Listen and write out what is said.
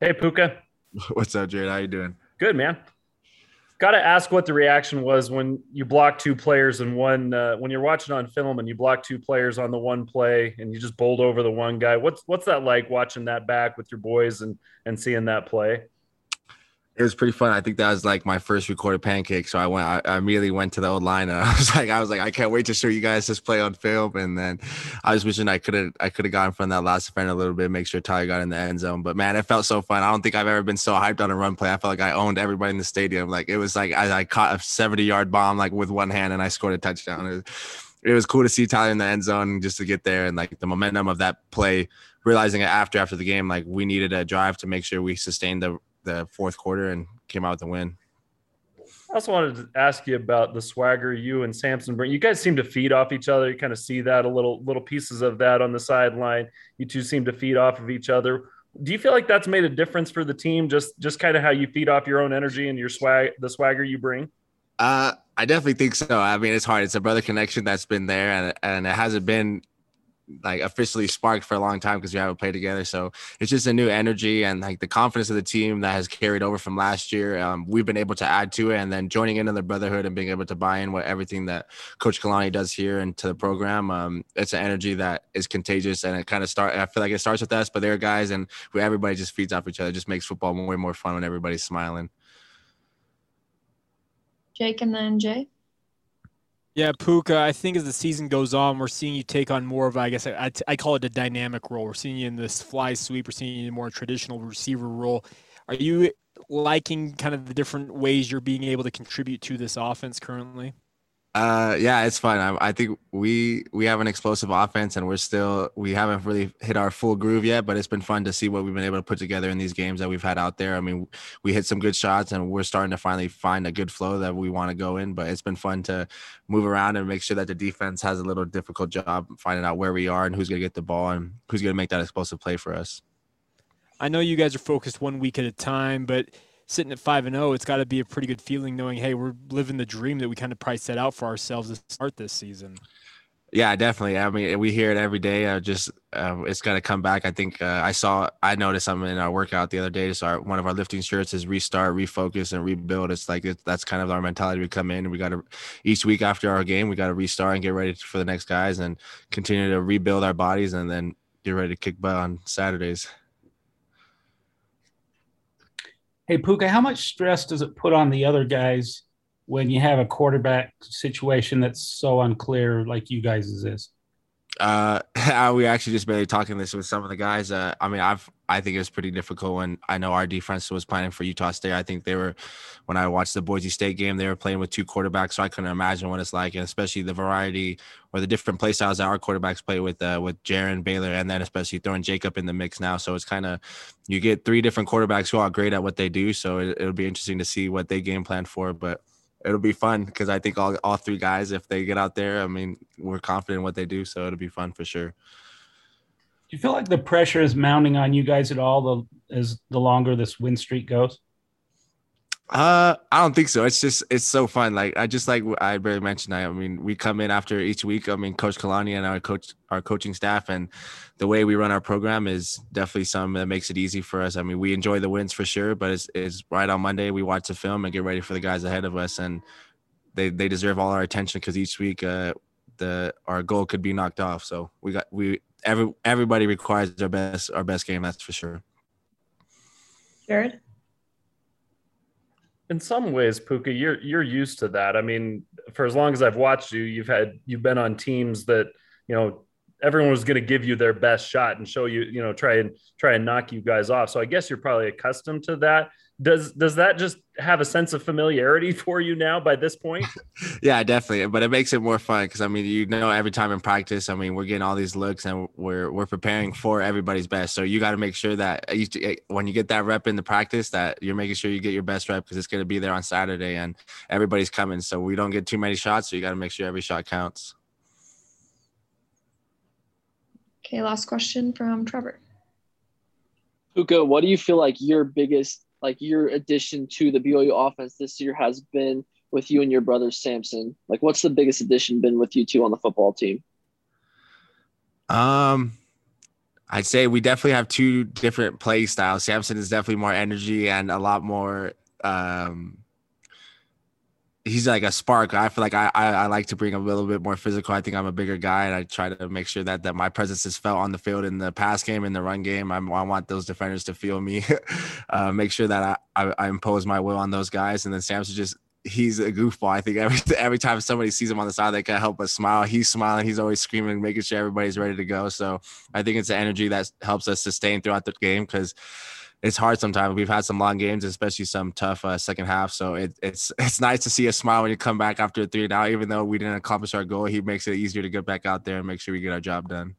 Hey, Puka. What's up, Jared? How you doing? Good, man. Got to ask what the reaction was when you block two players and one uh, when you're watching on film and you block two players on the one play and you just bowled over the one guy. What's what's that like watching that back with your boys and and seeing that play? It was pretty fun. I think that was like my first recorded pancake. So I went, I, I immediately went to the O-line and I was like, I was like, I can't wait to show you guys this play on film. And then I was wishing I could have, I could have gotten from that last defender a little bit, make sure Tyler got in the end zone. But man, it felt so fun. I don't think I've ever been so hyped on a run play. I felt like I owned everybody in the stadium. Like it was like I, I caught a 70 yard bomb like with one hand and I scored a touchdown. It was, it was cool to see Tyler in the end zone just to get there and like the momentum of that play. Realizing it after after the game, like we needed a drive to make sure we sustained the the fourth quarter and came out with a win. I also wanted to ask you about the swagger you and Samson bring. You guys seem to feed off each other. You kind of see that a little little pieces of that on the sideline. You two seem to feed off of each other. Do you feel like that's made a difference for the team? Just just kind of how you feed off your own energy and your swag, the swagger you bring. Uh, I definitely think so. I mean, it's hard. It's a brother connection that's been there, and and it hasn't been like officially sparked for a long time because we haven't played together. So it's just a new energy and like the confidence of the team that has carried over from last year. Um, we've been able to add to it, and then joining into the brotherhood and being able to buy in what everything that Coach Kalani does here into the program. Um, it's an energy that is contagious, and it kind of start. I feel like it starts with us, but there are guys, and we, everybody just feeds off each other. It just makes football and more fun when everybody's smiling. Jake and then Jay. Yeah, Puka, I think as the season goes on, we're seeing you take on more of, I guess, I, I call it a dynamic role. We're seeing you in this fly sweep. We're seeing you in a more traditional receiver role. Are you liking kind of the different ways you're being able to contribute to this offense currently? Uh, yeah, it's fun. I, I, think we we have an explosive offense, and we're still we haven't really hit our full groove yet. But it's been fun to see what we've been able to put together in these games that we've had out there. I mean, we hit some good shots, and we're starting to finally find a good flow that we want to go in. But it's been fun to move around and make sure that the defense has a little difficult job finding out where we are and who's going to get the ball and who's going to make that explosive play for us. I know you guys are focused one week at a time, but sitting at five and zero, oh, it's got to be a pretty good feeling knowing, hey, we're living the dream that we kind of probably set out for ourselves to start this season. Yeah, definitely. I mean, we hear it every day. I just uh, it's to come back. I think uh, I saw I noticed something in our workout the other day. So our, one of our lifting shirts is restart, refocus, and rebuild. It's like it, that's kind of our mentality. We come in and we got to each week after our game, we got to restart and get ready for the next guys and continue to rebuild our bodies and then get ready to kick butt on Saturdays. Hey, Puka, how much stress does it put on the other guys when you have a quarterback situation that's so unclear like you guys is? Uh, we actually just been talking this with some of the guys. Uh, I mean, I've I think it was pretty difficult when I know our defense was planning for Utah State. I think they were when I watched the Boise State game, they were playing with two quarterbacks, so I couldn't imagine what it's like, and especially the variety or the different play styles that our quarterbacks play with uh, with Jaren Baylor, and then especially throwing Jacob in the mix now. So it's kind of you get three different quarterbacks who are great at what they do. So it, it'll be interesting to see what they game plan for, but it'll be fun because I think all, all three guys, if they get out there, I mean, we're confident in what they do, so it'll be fun for sure. Do you feel like the pressure is mounting on you guys at all the as the longer this win streak goes? Uh, I don't think so. It's just it's so fun. Like I just like I barely mentioned. I, I mean, we come in after each week. I mean, Coach Kalani and our coach, our coaching staff, and the way we run our program is definitely something that makes it easy for us. I mean, we enjoy the wins for sure, but it's, it's right on Monday we watch the film and get ready for the guys ahead of us, and they they deserve all our attention because each week uh the our goal could be knocked off. So we got we every everybody requires our best our best game. That's for sure. Jared in some ways, Puka, you're you're used to that. I mean, for as long as I've watched you, you've had you've been on teams that you know everyone was going to give you their best shot and show you, you know, try and try and knock you guys off. So I guess you're probably accustomed to that. Does does that just have a sense of familiarity for you now by this point? Yeah definitely. But it makes it more fun because i mean you know every time in practice i mean we're getting all these looks and we're we're preparing for everybody's best. So you got to make sure that you, when you get that rep in the practice that you're making sure you get your best rep because it's going to be there on saturday and everybody's coming. So we don't get too many shots so you got to make sure every shot counts okay last question from trevor Puka, what do you feel like your biggest like your addition to the BYU offense this year has been with you and your brother Samson? Like, what's the biggest addition been with you two on the football team? Um, I'd say we definitely have two different play styles. Samson is definitely more energy and a lot more. Um, he's like a spark. I feel like I, I, I like to bring a little bit more physical. I think I'm a bigger guy, and I try to make sure that that my presence is felt on the field in the pass game, in the run game. I'm, i want those defenders to feel me, uh, make sure that I, I, I impose my will on those guys, and then Samson just he's a goofball. I think every every time somebody sees him on the side, they can't help but smile. He's smiling. He's always screaming, making sure everybody's ready to go. So I think it's the energy that helps us sustain throughout the game because it's hard sometimes. We've had some long games, especially some tough uh, second half. So it, it's it's nice to see a smile when you come back after a three. Now, even though we didn't accomplish our goal, he makes it easier to get back out there and make sure we get our job done.